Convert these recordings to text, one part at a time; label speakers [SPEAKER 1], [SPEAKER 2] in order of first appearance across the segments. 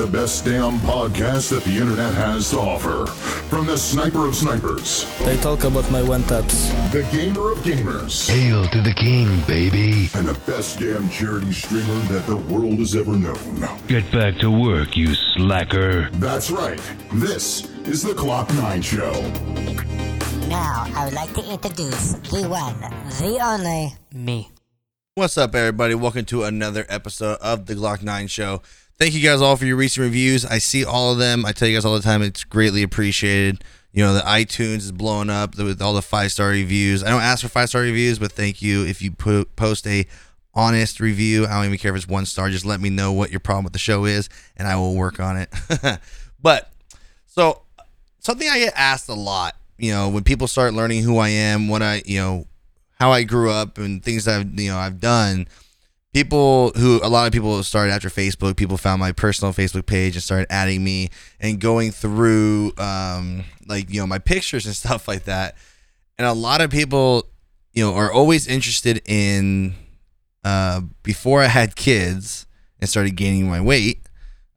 [SPEAKER 1] listening to the best damn podcast that the internet has to offer. From the sniper of snipers,
[SPEAKER 2] They talk about my one taps.
[SPEAKER 1] the gamer of gamers,
[SPEAKER 3] Hail to the king, baby.
[SPEAKER 1] and the best damn charity streamer that the world has ever known.
[SPEAKER 3] Get back to work, you slacker.
[SPEAKER 1] That's right. This is the Glock 9 Show.
[SPEAKER 4] Now, I would like to introduce the one, the only, me.
[SPEAKER 5] What's up, everybody? Welcome to another episode of the Glock 9 Show. Thank you guys all for your recent reviews. I see all of them. I tell you guys all the time, it's greatly appreciated. You know, the iTunes is blowing up with all the five star reviews. I don't ask for five star reviews, but thank you. If you put, post a honest review, I don't even care if it's one star. Just let me know what your problem with the show is, and I will work on it. but so something I get asked a lot, you know, when people start learning who I am, what I, you know, how I grew up and things I've, you know, I've done. People who a lot of people started after Facebook. People found my personal Facebook page and started adding me and going through, um, like you know, my pictures and stuff like that. And a lot of people, you know, are always interested in. Uh, before I had kids and started gaining my weight,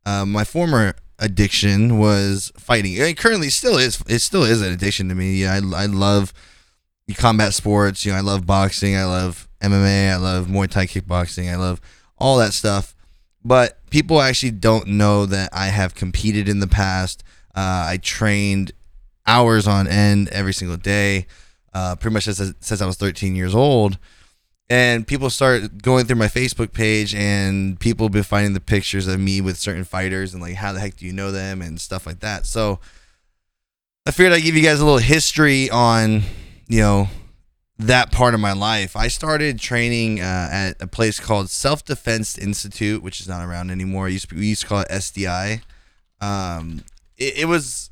[SPEAKER 5] uh, my former addiction was fighting. It currently still is. It still is an addiction to me. Yeah, I, I love combat sports. You know, I love boxing. I love MMA. I love Muay Thai kickboxing. I love all that stuff. But people actually don't know that I have competed in the past. Uh, I trained hours on end every single day, uh, pretty much since, since I was 13 years old. And people start going through my Facebook page, and people been finding the pictures of me with certain fighters, and like, how the heck do you know them, and stuff like that. So, I figured I'd give you guys a little history on, you know, that part of my life. I started training uh, at a place called Self Defense Institute, which is not around anymore. Used to we used to call it SDI. Um, it, it was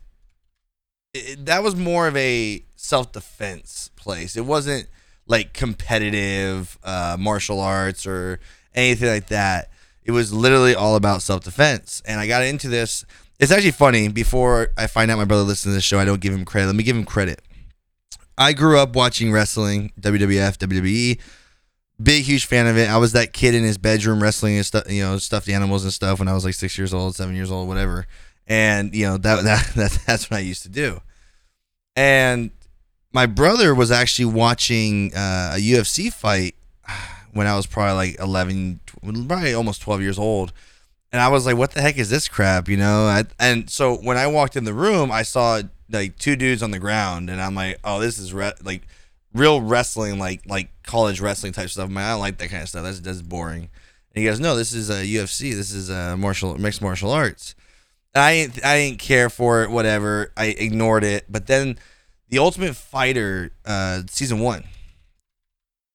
[SPEAKER 5] it, that was more of a self defense place. It wasn't like competitive uh, martial arts or anything like that. It was literally all about self defense. And I got into this. It's actually funny. Before I find out my brother listens to this show, I don't give him credit. Let me give him credit. I grew up watching wrestling, WWF, WWE. Big, huge fan of it. I was that kid in his bedroom wrestling and stuff, you know, stuffed animals and stuff when I was like six years old, seven years old, whatever. And you know that that, that that's what I used to do. And my brother was actually watching uh, a UFC fight when I was probably like 11, probably almost 12 years old. And I was like, what the heck is this crap? You know? I, and so when I walked in the room, I saw like two dudes on the ground. And I'm like, oh, this is re- like real wrestling, like like college wrestling type stuff. Man, I don't like that kind of stuff. That's, that's boring. And he goes, no, this is a UFC. This is a martial mixed martial arts. And I didn't, I didn't care for it, whatever. I ignored it. But then the Ultimate Fighter uh, season one.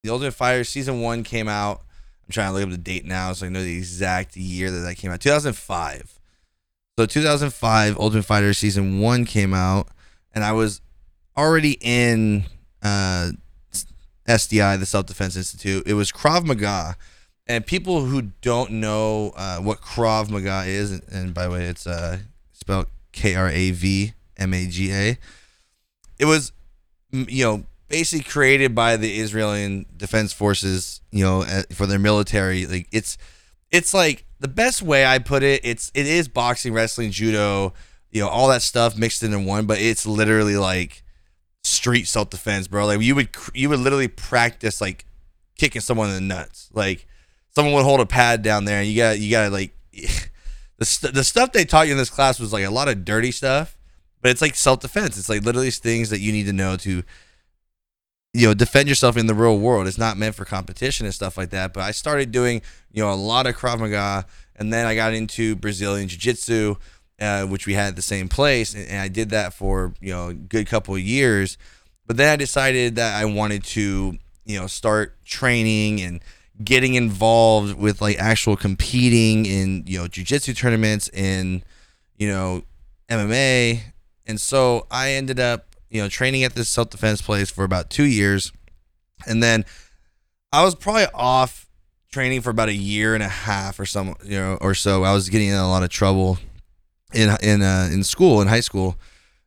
[SPEAKER 5] The Ultimate Fighter season one came out. I'm trying to look up the date now so I know the exact year that that came out. 2005. So 2005, Ultimate Fighter season one came out, and I was already in uh, SDI, the Self Defense Institute. It was Krav Maga, and people who don't know uh, what Krav Maga is, and, and by the way, it's uh, spelled K R A V M A G A it was you know basically created by the Israeli Defense Forces you know for their military like it's it's like the best way I put it it's it is boxing wrestling judo you know all that stuff mixed into one but it's literally like street self defense bro like you would you would literally practice like kicking someone in the nuts like someone would hold a pad down there and you got you got to like the, st- the stuff they taught you in this class was like a lot of dirty stuff but it's like self defense. It's like literally things that you need to know to, you know, defend yourself in the real world. It's not meant for competition and stuff like that. But I started doing, you know, a lot of Krav Maga, and then I got into Brazilian Jiu Jitsu, uh, which we had at the same place, and, and I did that for you know a good couple of years. But then I decided that I wanted to, you know, start training and getting involved with like actual competing in you know jiu-jitsu tournaments in you know MMA and so I ended up, you know, training at this self defense place for about two years. And then I was probably off training for about a year and a half or some, you know, or so. I was getting in a lot of trouble in in uh, in school, in high school.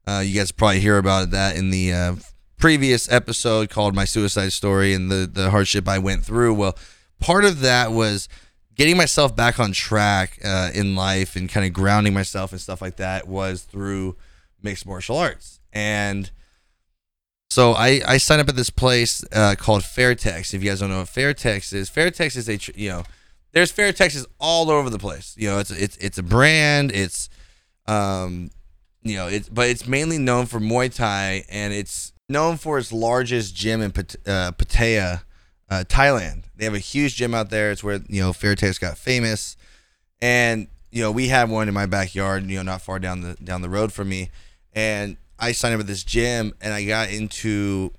[SPEAKER 5] Uh, you guys probably hear about that in the uh, previous episode called "My Suicide Story" and the the hardship I went through. Well, part of that was getting myself back on track uh, in life and kind of grounding myself and stuff like that was through mixed martial arts. And so I, I signed up at this place uh, called Fairtex. If you guys don't know what Fairtex is, Fairtex is a you know there's Fairtexes all over the place. You know it's it's it's a brand. It's um you know it's but it's mainly known for Muay Thai and it's known for its largest gym in Pat- uh, Pattaya, uh, Thailand. They have a huge gym out there. It's where you know Fairtex got famous, and you know we have one in my backyard. You know not far down the down the road from me, and I signed up at this gym and I got into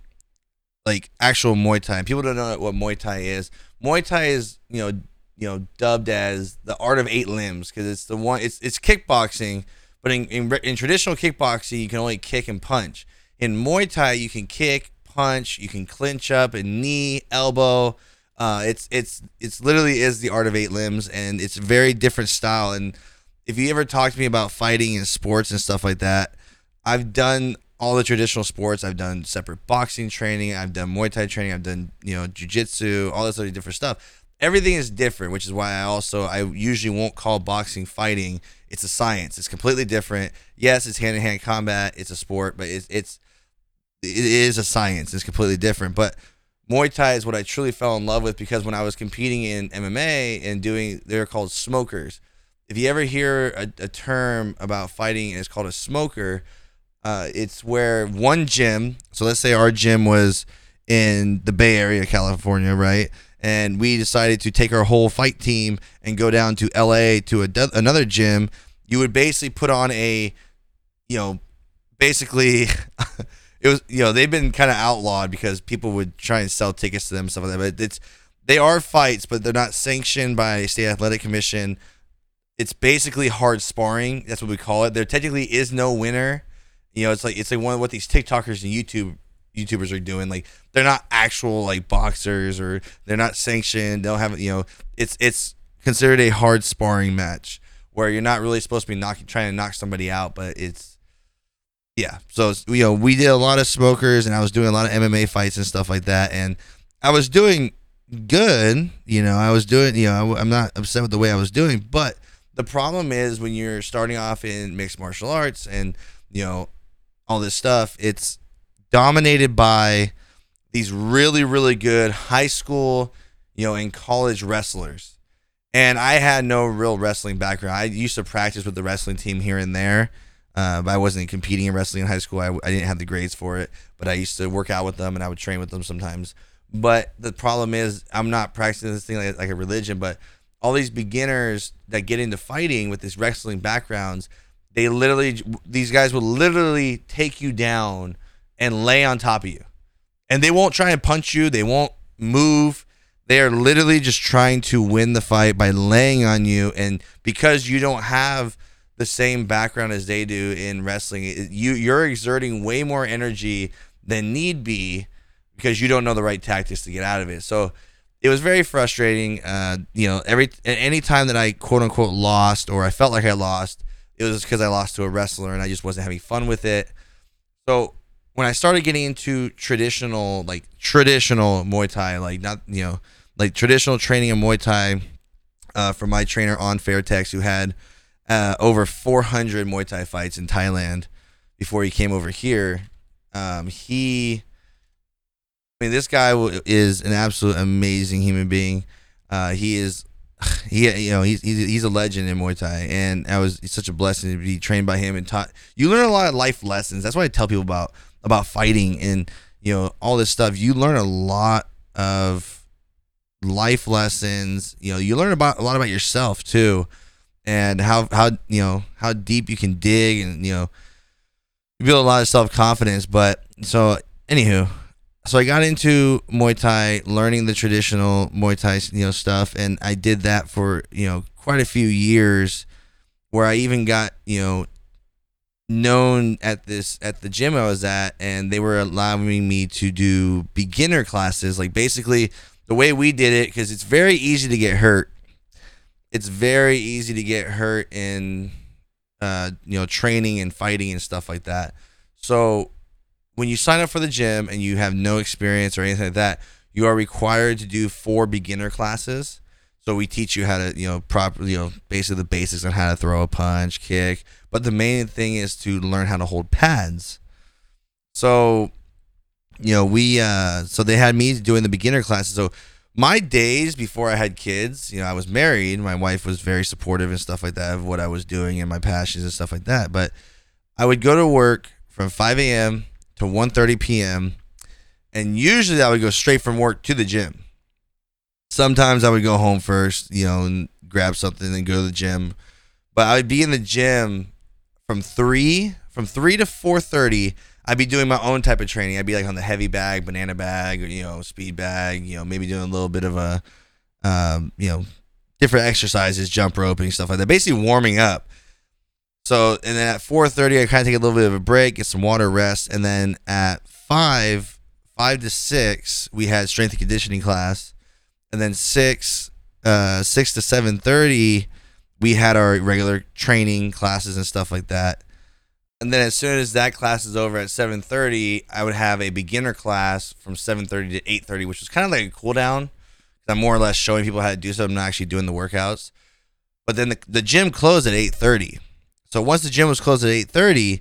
[SPEAKER 5] like actual Muay Thai. People don't know what Muay Thai is. Muay Thai is you know you know dubbed as the art of eight limbs because it's the one it's it's kickboxing, but in, in in traditional kickboxing you can only kick and punch. In Muay Thai you can kick, punch, you can clinch up and knee, elbow. Uh, it's it's it's literally is the art of eight limbs and it's very different style. And if you ever talk to me about fighting and sports and stuff like that, I've done all the traditional sports. I've done separate boxing training. I've done Muay Thai training. I've done you know jujitsu, all this other different stuff. Everything is different, which is why I also I usually won't call boxing fighting. It's a science. It's completely different. Yes, it's hand to hand combat. It's a sport, but it's it's it is a science. It's completely different. But Muay Thai is what I truly fell in love with because when I was competing in MMA and doing, they're called smokers. If you ever hear a, a term about fighting, and it's called a smoker. Uh, it's where one gym. So let's say our gym was in the Bay Area, California, right? And we decided to take our whole fight team and go down to LA to a, another gym. You would basically put on a, you know, basically. it was you know they've been kind of outlawed because people would try and sell tickets to them and stuff like that. But it's they are fights, but they're not sanctioned by state athletic commission. It's basically hard sparring. That's what we call it. There technically is no winner. You know, it's like it's like one of what these TikTokers and YouTube YouTubers are doing. Like they're not actual like boxers or they're not sanctioned. They don't have you know. It's it's considered a hard sparring match where you're not really supposed to be knocking trying to knock somebody out, but it's yeah. So you know, we did a lot of smokers, and I was doing a lot of MMA fights and stuff like that, and I was doing good. You know, I was doing. You know, I'm not upset with the way I was doing, but the problem is when you're starting off in mixed martial arts and you know all this stuff, it's dominated by these really really good high school, you know, and college wrestlers. And I had no real wrestling background. I used to practice with the wrestling team here and there uh, but I wasn't competing in wrestling in high school. I, I didn't have the grades for it, but I used to work out with them and I would train with them sometimes. But the problem is, I'm not practicing this thing like, like a religion. But all these beginners that get into fighting with these wrestling backgrounds, they literally, these guys will literally take you down and lay on top of you. And they won't try and punch you, they won't move. They are literally just trying to win the fight by laying on you. And because you don't have the same background as they do in wrestling, you you're exerting way more energy than need be because you don't know the right tactics to get out of it. So it was very frustrating. Uh, you know, every any time that I quote unquote lost or I felt like I lost, it was because I lost to a wrestler and I just wasn't having fun with it. So when I started getting into traditional, like traditional Muay Thai, like not you know, like traditional training in Muay Thai, uh, from my trainer on Fairtex, who had uh, over 400 Muay Thai fights in Thailand before he came over here. Um, he, I mean, this guy is an absolute amazing human being. Uh, he is, he, you know, he's, he's a legend in Muay Thai, and I was it's such a blessing to be trained by him and taught. You learn a lot of life lessons. That's why I tell people about about fighting and you know all this stuff. You learn a lot of life lessons. You know, you learn about a lot about yourself too and how how you know how deep you can dig and you know you build a lot of self confidence. But so anywho, so I got into Muay Thai, learning the traditional Muay Thai you know stuff, and I did that for you know quite a few years, where I even got you know known at this at the gym I was at, and they were allowing me to do beginner classes, like basically the way we did it, because it's very easy to get hurt it's very easy to get hurt in uh, you know training and fighting and stuff like that. So when you sign up for the gym and you have no experience or anything like that, you are required to do four beginner classes. So we teach you how to, you know, properly, you know, basically the basics on how to throw a punch, kick. But the main thing is to learn how to hold pads. So, you know, we, uh, so they had me doing the beginner classes. So my days before I had kids, you know, I was married. My wife was very supportive and stuff like that of what I was doing and my passions and stuff like that. But I would go to work from 5 a.m. to 1:30 p.m. and usually I would go straight from work to the gym. Sometimes I would go home first, you know, and grab something and go to the gym. But I would be in the gym from three from three to 4:30. I'd be doing my own type of training. I'd be like on the heavy bag, banana bag, or you know, speed bag. You know, maybe doing a little bit of a, um, you know, different exercises, jump roping, stuff like that. Basically warming up. So and then at 4:30, I kind of take a little bit of a break, get some water, rest, and then at five, five to six, we had strength and conditioning class, and then six, uh, six to 7:30, we had our regular training classes and stuff like that. And then as soon as that class is over at 7:30, I would have a beginner class from 7:30 to 8:30, which was kind of like a cool down. I'm more or less showing people how to do something, not actually doing the workouts. But then the, the gym closed at 8:30. So once the gym was closed at 8:30,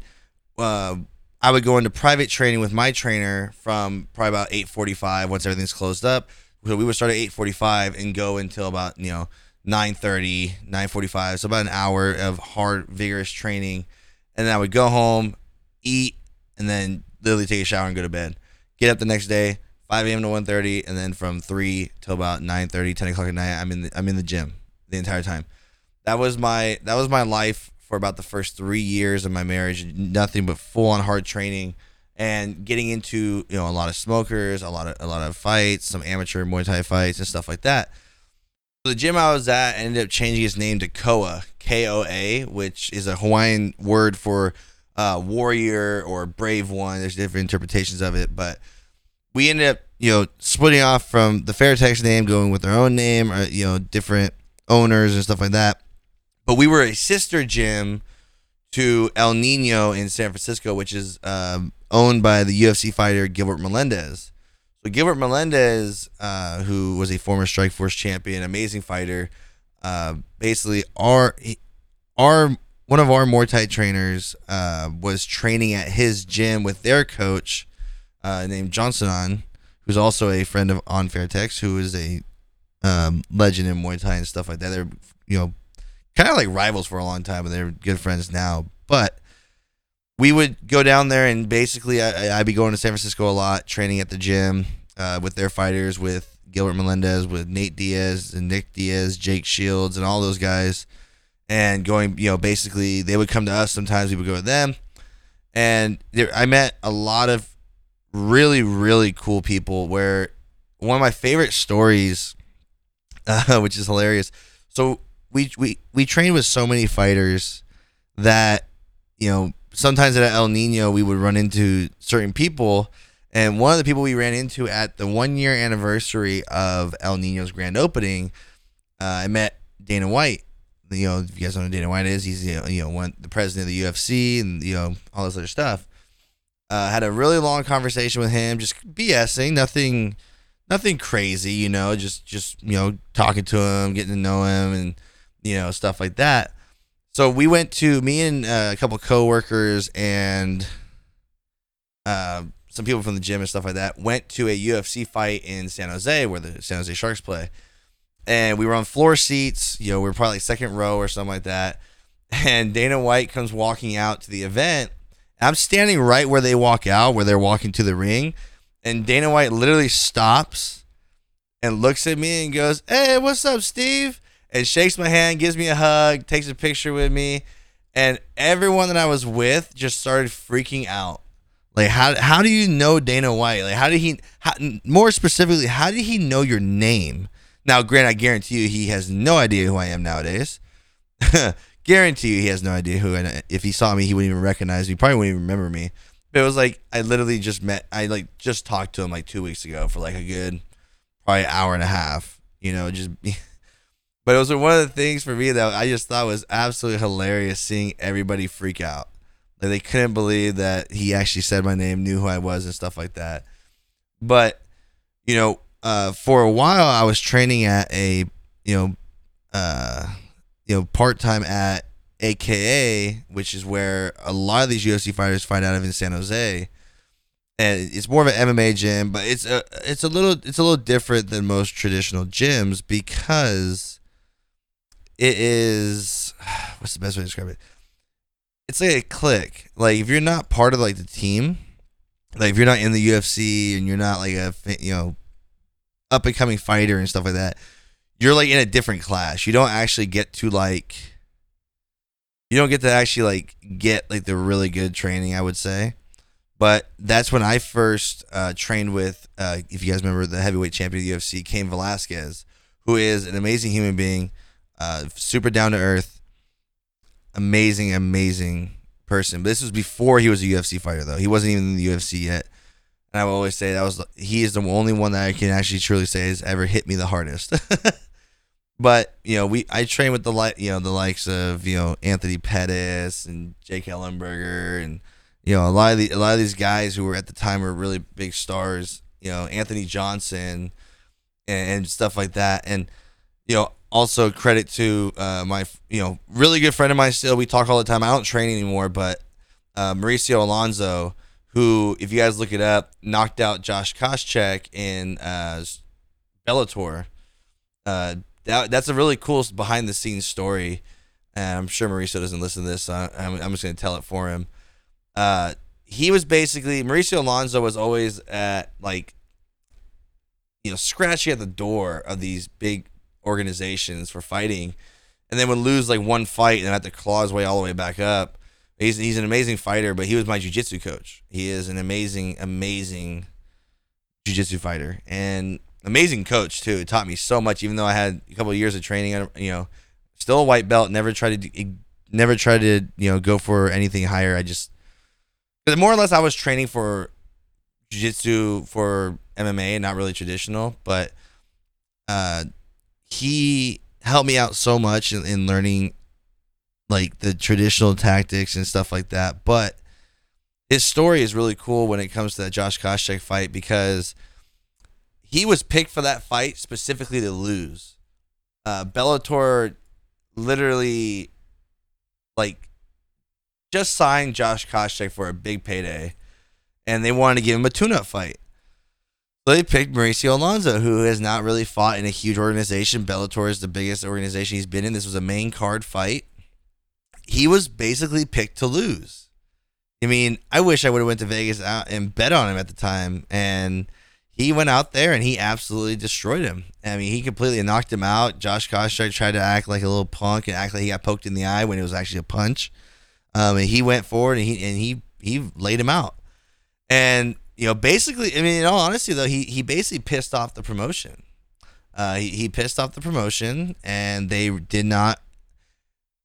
[SPEAKER 5] uh, I would go into private training with my trainer from probably about 8:45 once everything's closed up. So we would start at 8:45 and go until about you know 9:30, 9:45. So about an hour of hard, vigorous training, and then I would go home, eat, and then literally take a shower and go to bed. Get up the next day, 5 a.m. to 1:30, and then from 3 till about 9:30, 10 o'clock at night, I'm in the, I'm in the gym the entire time. That was my that was my life for about the first three years of my marriage. Nothing but full on hard training and getting into you know a lot of smokers, a lot of a lot of fights, some amateur Muay Thai fights and stuff like that. The gym I was at ended up changing its name to Koa, K O A, which is a Hawaiian word for uh, warrior or brave one. There's different interpretations of it, but we ended up you know splitting off from the Fairtex name, going with our own name, or you know different owners and stuff like that. But we were a sister gym to El Nino in San Francisco, which is um, owned by the UFC fighter Gilbert Melendez. So Gilbert Melendez, uh, who was a former Strikeforce champion, amazing fighter, uh, basically our our one of our Muay Thai trainers uh, was training at his gym with their coach uh, named Johnson, who's also a friend of On Fairtex, who is a um, legend in Muay Thai and stuff like that. They're you know kind of like rivals for a long time, but they're good friends now. But we would go down there and basically I, I'd be going to San Francisco a lot, training at the gym uh, with their fighters, with Gilbert Melendez, with Nate Diaz and Nick Diaz, Jake Shields, and all those guys. And going, you know, basically they would come to us. Sometimes we would go to them. And there, I met a lot of really, really cool people. Where one of my favorite stories, uh, which is hilarious. So we we we trained with so many fighters that you know sometimes at El Nino we would run into certain people. And one of the people we ran into at the one year anniversary of El Nino's grand opening uh, I met Dana White. You know if you guys don't know Dana White is he's you know, one the president of the UFC and you know all this other stuff. Uh, had a really long conversation with him just BSing nothing nothing crazy you know just just you know talking to him getting to know him and you know, stuff like that. So we went to me and uh, a couple coworkers and uh, some people from the gym and stuff like that went to a UFC fight in San Jose where the San Jose Sharks play. And we were on floor seats, you know, we were probably second row or something like that. And Dana White comes walking out to the event. I'm standing right where they walk out, where they're walking to the ring. And Dana White literally stops and looks at me and goes, Hey, what's up, Steve? And shakes my hand, gives me a hug, takes a picture with me, and everyone that I was with just started freaking out. Like how how do you know Dana White? Like how did he? How, more specifically, how did he know your name? Now, Grant, I guarantee you, he has no idea who I am nowadays. guarantee you, he has no idea who. And if he saw me, he wouldn't even recognize me. Probably wouldn't even remember me. But it was like I literally just met. I like just talked to him like two weeks ago for like a good, probably hour and a half. You know, just but it was one of the things for me that I just thought was absolutely hilarious seeing everybody freak out. Like they couldn't believe that he actually said my name, knew who I was, and stuff like that. But you know, uh, for a while I was training at a you know, uh, you know, part time at AKA, which is where a lot of these UFC fighters fight out of in San Jose. And it's more of an MMA gym, but it's a it's a little it's a little different than most traditional gyms because it is what's the best way to describe it? It's like a clique. Like if you're not part of like the team, like if you're not in the UFC and you're not like a you know up and coming fighter and stuff like that, you're like in a different class. You don't actually get to like you don't get to actually like get like the really good training, I would say. But that's when I first uh, trained with, uh, if you guys remember, the heavyweight champion of the UFC, Cain Velasquez, who is an amazing human being, uh, super down to earth, amazing, amazing person. But this was before he was a UFC fighter, though. He wasn't even in the UFC yet. And I will always say that was he is the only one that I can actually truly say has ever hit me the hardest. but you know, we I train with the like you know the likes of you know Anthony Pettis and Jake Ellenberger and you know a lot of the a lot of these guys who were at the time were really big stars. You know Anthony Johnson and, and stuff like that. And you know also credit to uh, my you know really good friend of mine still. We talk all the time. I don't train anymore, but uh, Mauricio Alonso, who if you guys look it up, knocked out Josh Koscheck in uh, Bellator. Uh, that, that's a really cool behind the scenes story. And I'm sure Mauricio doesn't listen to this, so I, I'm, I'm just going to tell it for him. Uh, he was basically, Mauricio Alonso was always at like, you know, scratching at the door of these big organizations for fighting. And then would lose like one fight and have to claw his way all the way back up. He's, he's an amazing fighter, but he was my jujitsu coach. He is an amazing, amazing jujitsu fighter. And amazing coach too. It taught me so much, even though I had a couple of years of training. You know, still a white belt. Never tried to, never tried to, you know, go for anything higher. I just, more or less, I was training for jiu-jitsu for MMA, not really traditional. But uh, he helped me out so much in, in learning like the traditional tactics and stuff like that. But his story is really cool when it comes to that Josh Koscheck fight because he was picked for that fight specifically to lose. Uh, Bellator literally, like, just signed Josh Koscheck for a big payday, and they wanted to give him a tune-up fight. So they picked Mauricio Alonso, who has not really fought in a huge organization. Bellator is the biggest organization he's been in. This was a main card fight. He was basically picked to lose. I mean, I wish I would have went to Vegas and bet on him at the time, and he went out there and he absolutely destroyed him. I mean, he completely knocked him out. Josh Koscheck tried to act like a little punk and act like he got poked in the eye when it was actually a punch. Um, and he went forward and he and he he laid him out. And you know, basically, I mean, in all honesty, though, he he basically pissed off the promotion. Uh, he, he pissed off the promotion, and they did not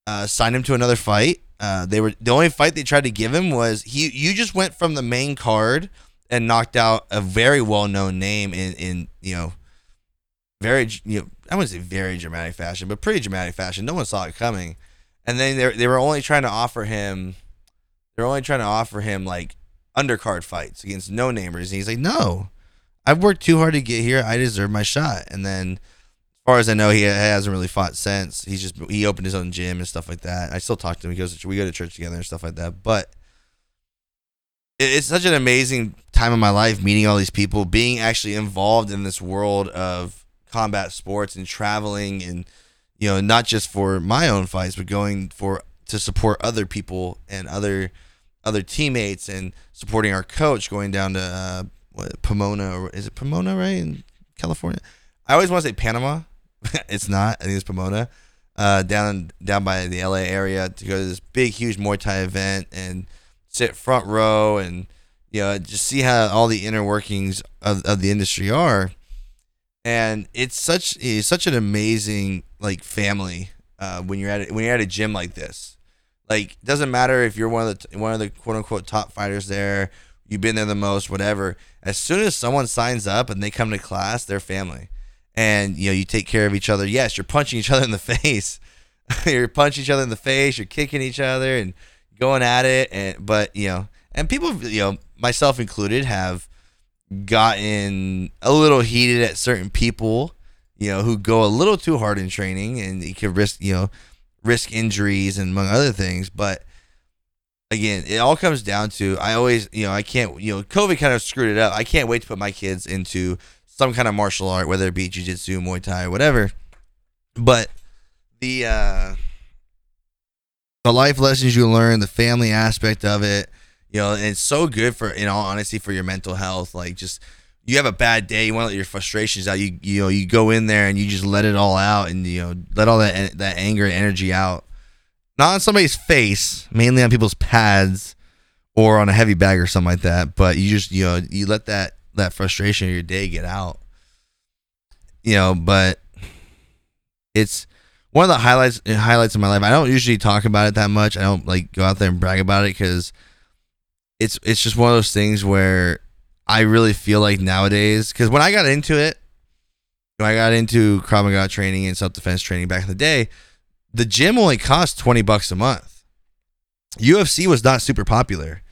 [SPEAKER 5] uh, sign him to another fight. Uh, they were the only fight they tried to give him was he. You just went from the main card and knocked out a very well known name in in you know very you know I wouldn't say very dramatic fashion, but pretty dramatic fashion. No one saw it coming, and then they they were only trying to offer him. They're only trying to offer him like undercard fights against no namers, and he's like, no, I've worked too hard to get here. I deserve my shot. And then, as far as I know, he hasn't really fought since. He's just he opened his own gym and stuff like that. I still talk to him. He goes, we go to church together and stuff like that. But it's such an amazing time of my life meeting all these people, being actually involved in this world of combat sports and traveling and you know not just for my own fights but going for to support other people and other other teammates and supporting our coach going down to uh, what, Pomona or is it Pomona right in California? I always want to say Panama. it's not. I think it's Pomona. Uh, down down by the LA area to go to this big huge Muay Thai event and sit front row and you know just see how all the inner workings of, of the industry are and it's such it's such an amazing like family uh, when you're at a, when you're at a gym like this like doesn't matter if you're one of the one of the quote unquote top fighters there you've been there the most whatever. As soon as someone signs up and they come to class they're family. And you know you take care of each other. Yes you're punching each other in the face. You're punching each other in the face you're kicking each other and going at it. And but you know and people you know myself included have gotten a little heated at certain people you know, who go a little too hard in training and you can risk, you know, risk injuries and among other things. But again, it all comes down to I always, you know, I can't, you know, COVID kind of screwed it up. I can't wait to put my kids into some kind of martial art, whether it be jujitsu, Muay Thai, whatever. But the uh the life lessons you learn, the family aspect of it, you know, it's so good for, in all honesty, for your mental health. Like just you have a bad day, you want to let your frustrations out. You you know you go in there and you just let it all out, and you know let all that that anger and energy out, not on somebody's face, mainly on people's pads or on a heavy bag or something like that. But you just you know you let that that frustration of your day get out. You know, but it's one of the highlights highlights of my life. I don't usually talk about it that much. I don't like go out there and brag about it because it's it's just one of those things where I really feel like nowadays because when I got into it, when I got into Krav Maga training and self defense training back in the day, the gym only cost twenty bucks a month. UFC was not super popular,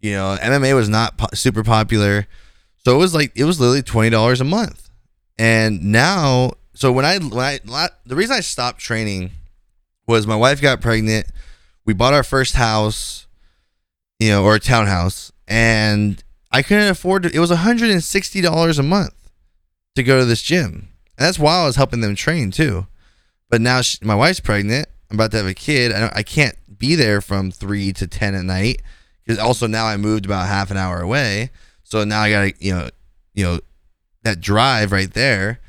[SPEAKER 5] you know. MMA was not po- super popular, so it was like it was literally twenty dollars a month. And now, so when I when I the reason I stopped training was my wife got pregnant. We bought our first house, you know, or a townhouse, and I couldn't afford it. It was $160 a month to go to this gym. And that's while I was helping them train too. But now she, my wife's pregnant. I'm about to have a kid. I, I can't be there from 3 to 10 at night because also now I moved about half an hour away. So now I got to, you know, you know, that drive right there.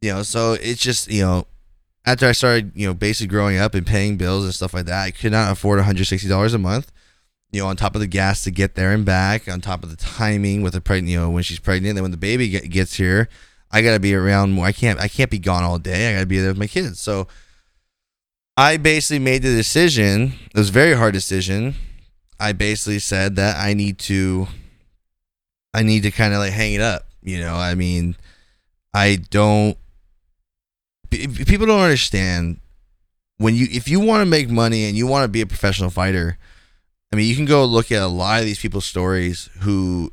[SPEAKER 5] You know, so it's just, you know, after I started, you know, basically growing up and paying bills and stuff like that, I could not afford $160 a month you know, on top of the gas to get there and back, on top of the timing with the pregnant, you know, when she's pregnant, then when the baby get, gets here, I gotta be around more. I can't, I can't be gone all day. I gotta be there with my kids. So I basically made the decision. It was a very hard decision. I basically said that I need to, I need to kind of like hang it up. You know, I mean, I don't. People don't understand when you if you want to make money and you want to be a professional fighter I mean, you can go look at a lot of these people's stories who,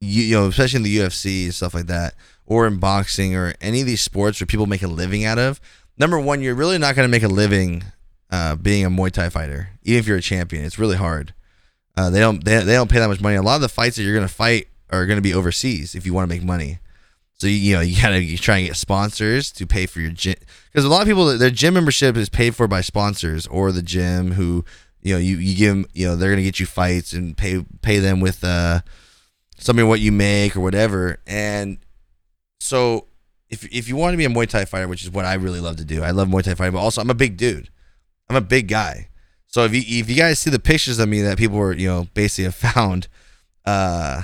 [SPEAKER 5] you, you know, especially in the UFC and stuff like that, or in boxing or any of these sports where people make a living out of. Number one, you're really not going to make a living uh, being a Muay Thai fighter, even if you're a champion. It's really hard. Uh, they don't they, they don't pay that much money. A lot of the fights that you're going to fight are going to be overseas if you want to make money. So you, you know you gotta you try and get sponsors to pay for your gym because a lot of people their gym membership is paid for by sponsors or the gym who you know you, you give them you know they're gonna get you fights and pay pay them with uh something of what you make or whatever. And so if if you want to be a Muay Thai fighter which is what I really love to do I love Muay Thai fighting but also I'm a big dude. I'm a big guy. So if you if you guys see the pictures of me that people were you know basically have found uh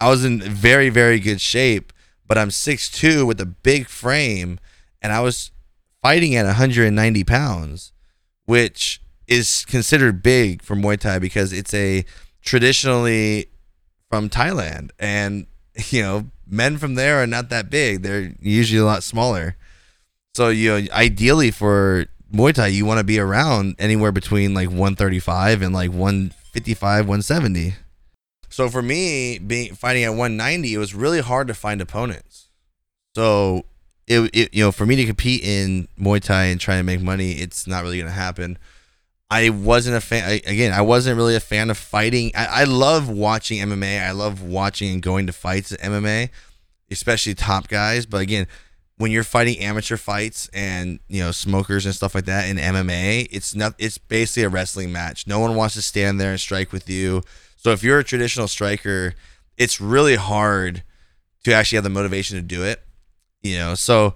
[SPEAKER 5] I was in very very good shape but I'm 6'2 with a big frame and I was fighting at 190 pounds which is considered big for Muay Thai because it's a traditionally from Thailand, and you know men from there are not that big; they're usually a lot smaller. So you know, ideally for Muay Thai, you want to be around anywhere between like 135 and like 155, 170. So for me, being fighting at 190, it was really hard to find opponents. So it, it you know for me to compete in Muay Thai and try and make money, it's not really gonna happen. I wasn't a fan. I, again, I wasn't really a fan of fighting. I, I love watching MMA. I love watching and going to fights at MMA, especially top guys. But again, when you're fighting amateur fights and you know smokers and stuff like that in MMA, it's not. It's basically a wrestling match. No one wants to stand there and strike with you. So if you're a traditional striker, it's really hard to actually have the motivation to do it. You know, so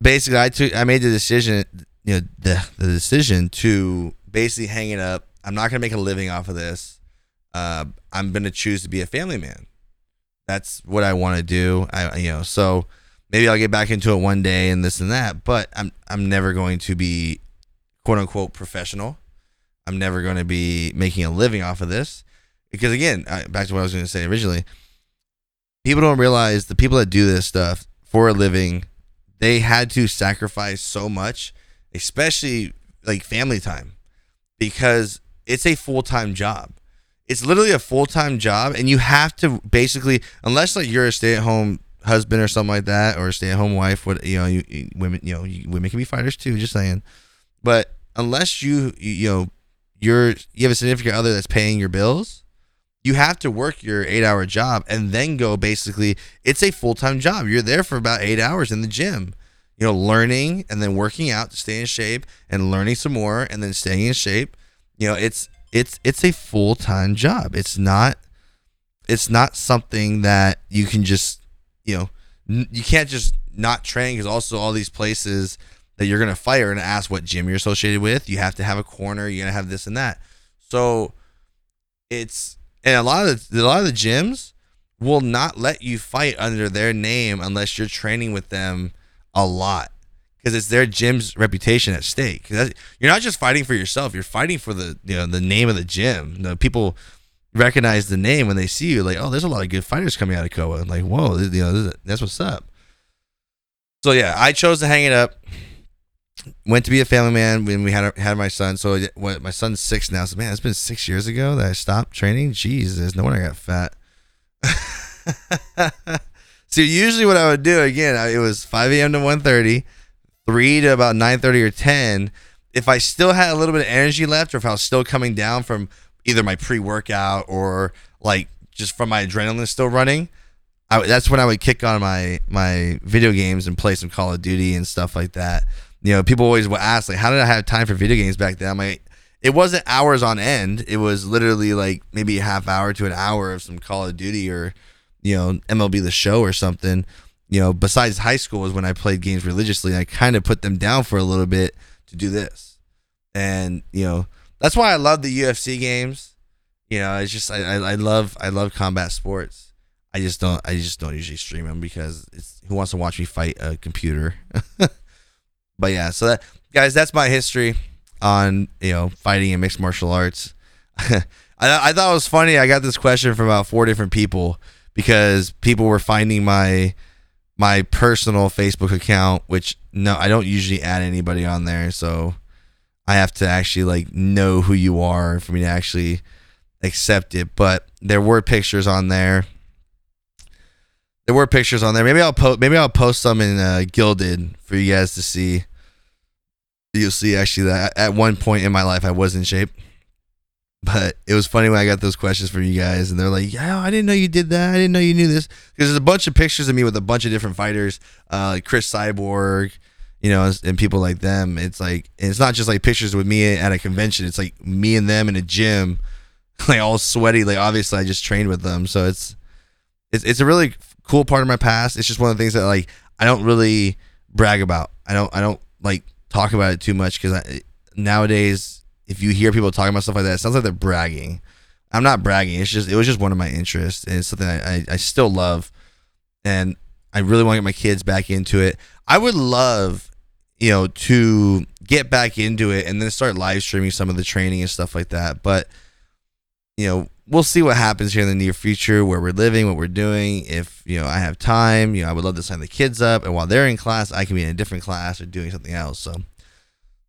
[SPEAKER 5] basically, I took. I made the decision you know the the decision to basically hang it up. I'm not gonna make a living off of this. Uh, I'm gonna choose to be a family man. That's what I want to do. I you know so maybe I'll get back into it one day and this and that. But I'm I'm never going to be quote unquote professional. I'm never going to be making a living off of this because again, back to what I was going to say originally. People don't realize the people that do this stuff for a living, they had to sacrifice so much especially like family time, because it's a full time job. It's literally a full time job, and you have to basically, unless like you're a stay at home husband or something like that, or a stay at home wife. What you know, you, you- women, you know, you, women can be fighters too. Just saying. But unless you, you you know, you're you have a significant other that's paying your bills, you have to work your eight hour job and then go basically. It's a full time job. You're there for about eight hours in the gym. You know, learning and then working out to stay in shape and learning some more and then staying in shape. You know, it's it's it's a full time job. It's not it's not something that you can just you know n- you can't just not train because also all these places that you're gonna fire and ask what gym you're associated with. You have to have a corner. You're gonna have this and that. So it's and a lot of the, a lot of the gyms will not let you fight under their name unless you're training with them a lot because it's their gym's reputation at stake. You're not just fighting for yourself; you're fighting for the you know the name of the gym. The people recognize the name when they see you. Like, oh, there's a lot of good fighters coming out of Koa. Like, whoa, this- you know, this that's what's up. So yeah, I chose to hang it up. Went to be a family man when we had had my son. So? My son's six now. So man, it's been six years ago that I stopped training. Jesus, no wonder I got fat. so usually what I would do again, it was 5 a.m. to 1:30, three to about 9:30 or 10. If I still had a little bit of energy left, or if I was still coming down from either my pre-workout or like just from my adrenaline still running, I, that's when I would kick on my my video games and play some Call of Duty and stuff like that. You know, people always would ask like, how did I have time for video games back then? I'm like, it wasn't hours on end. It was literally like maybe a half hour to an hour of some Call of Duty or you know MLB the Show or something. You know, besides high school is when I played games religiously. I kind of put them down for a little bit to do this, and you know that's why I love the UFC games. You know, it's just I, I, I love I love combat sports. I just don't I just don't usually stream them because it's who wants to watch me fight a computer. but yeah, so that guys, that's my history on you know fighting and mixed martial arts. I, I thought it was funny. I got this question from about four different people because people were finding my my personal Facebook account, which no, I don't usually add anybody on there, so I have to actually like know who you are for me to actually accept it. But there were pictures on there. There were pictures on there. Maybe I'll post. Maybe I'll post some in uh, Guilded for you guys to see. You'll see actually that at one point in my life I was in shape, but it was funny when I got those questions from you guys, and they're like, "Yeah, I didn't know you did that. I didn't know you knew this." Because there's a bunch of pictures of me with a bunch of different fighters, uh, like Cris Cyborg, you know, and people like them. It's like it's not just like pictures with me at a convention. It's like me and them in a gym, like all sweaty. Like obviously I just trained with them, so it's it's it's a really cool part of my past. It's just one of the things that like I don't really brag about. I don't I don't like talk about it too much because I nowadays if you hear people talking about stuff like that, it sounds like they're bragging. I'm not bragging. It's just it was just one of my interests, and it's something I, I, I still love, and I really want to get my kids back into it. I would love, you know, to get back into it and then start live streaming some of the training and stuff like that. But you know, we'll see what happens here in the near future, where we're living, what we're doing. If you know, I have time, you know, I would love to sign the kids up, and while they're in class, I can be in a different class or doing something else. So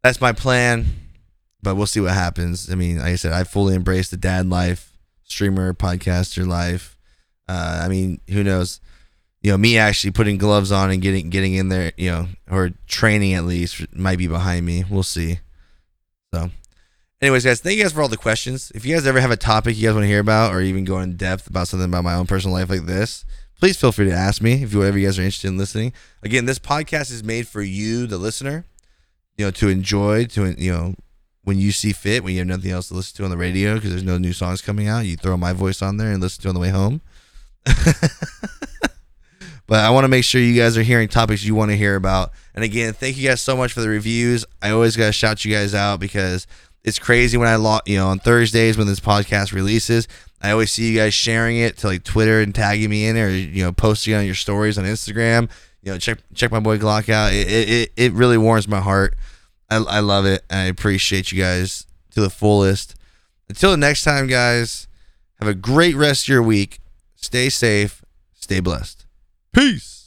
[SPEAKER 5] that's my plan but we'll see what happens. I mean, like I said, I fully embrace the dad life, streamer, podcaster life. Uh, I mean, who knows? You know, me actually putting gloves on and getting getting in there, you know, or training at least might be behind me. We'll see. So, anyways, guys, thank you guys for all the questions. If you guys ever have a topic you guys want to hear about, or even go in depth about something about my own personal life like this, please feel free to ask me if you whatever you guys are interested in listening. Again, this podcast is made for you, the listener, you know, to enjoy, to you know, when you see fit, when you have nothing else to listen to on the radio because there's no new songs coming out, you throw my voice on there and listen to on the way home. but I want to make sure you guys are hearing topics you want to hear about. And again, thank you guys so much for the reviews. I always got to shout you guys out because it's crazy when I log, you know, on Thursdays when this podcast releases, I always see you guys sharing it to like Twitter and tagging me in or, you know, posting on your stories on Instagram. You know, check check my boy Glock out. It it, it really warms my heart. I, I love it. I appreciate you guys to the fullest. Until the next time, guys, have a great rest of your week. Stay safe. Stay blessed. Peace.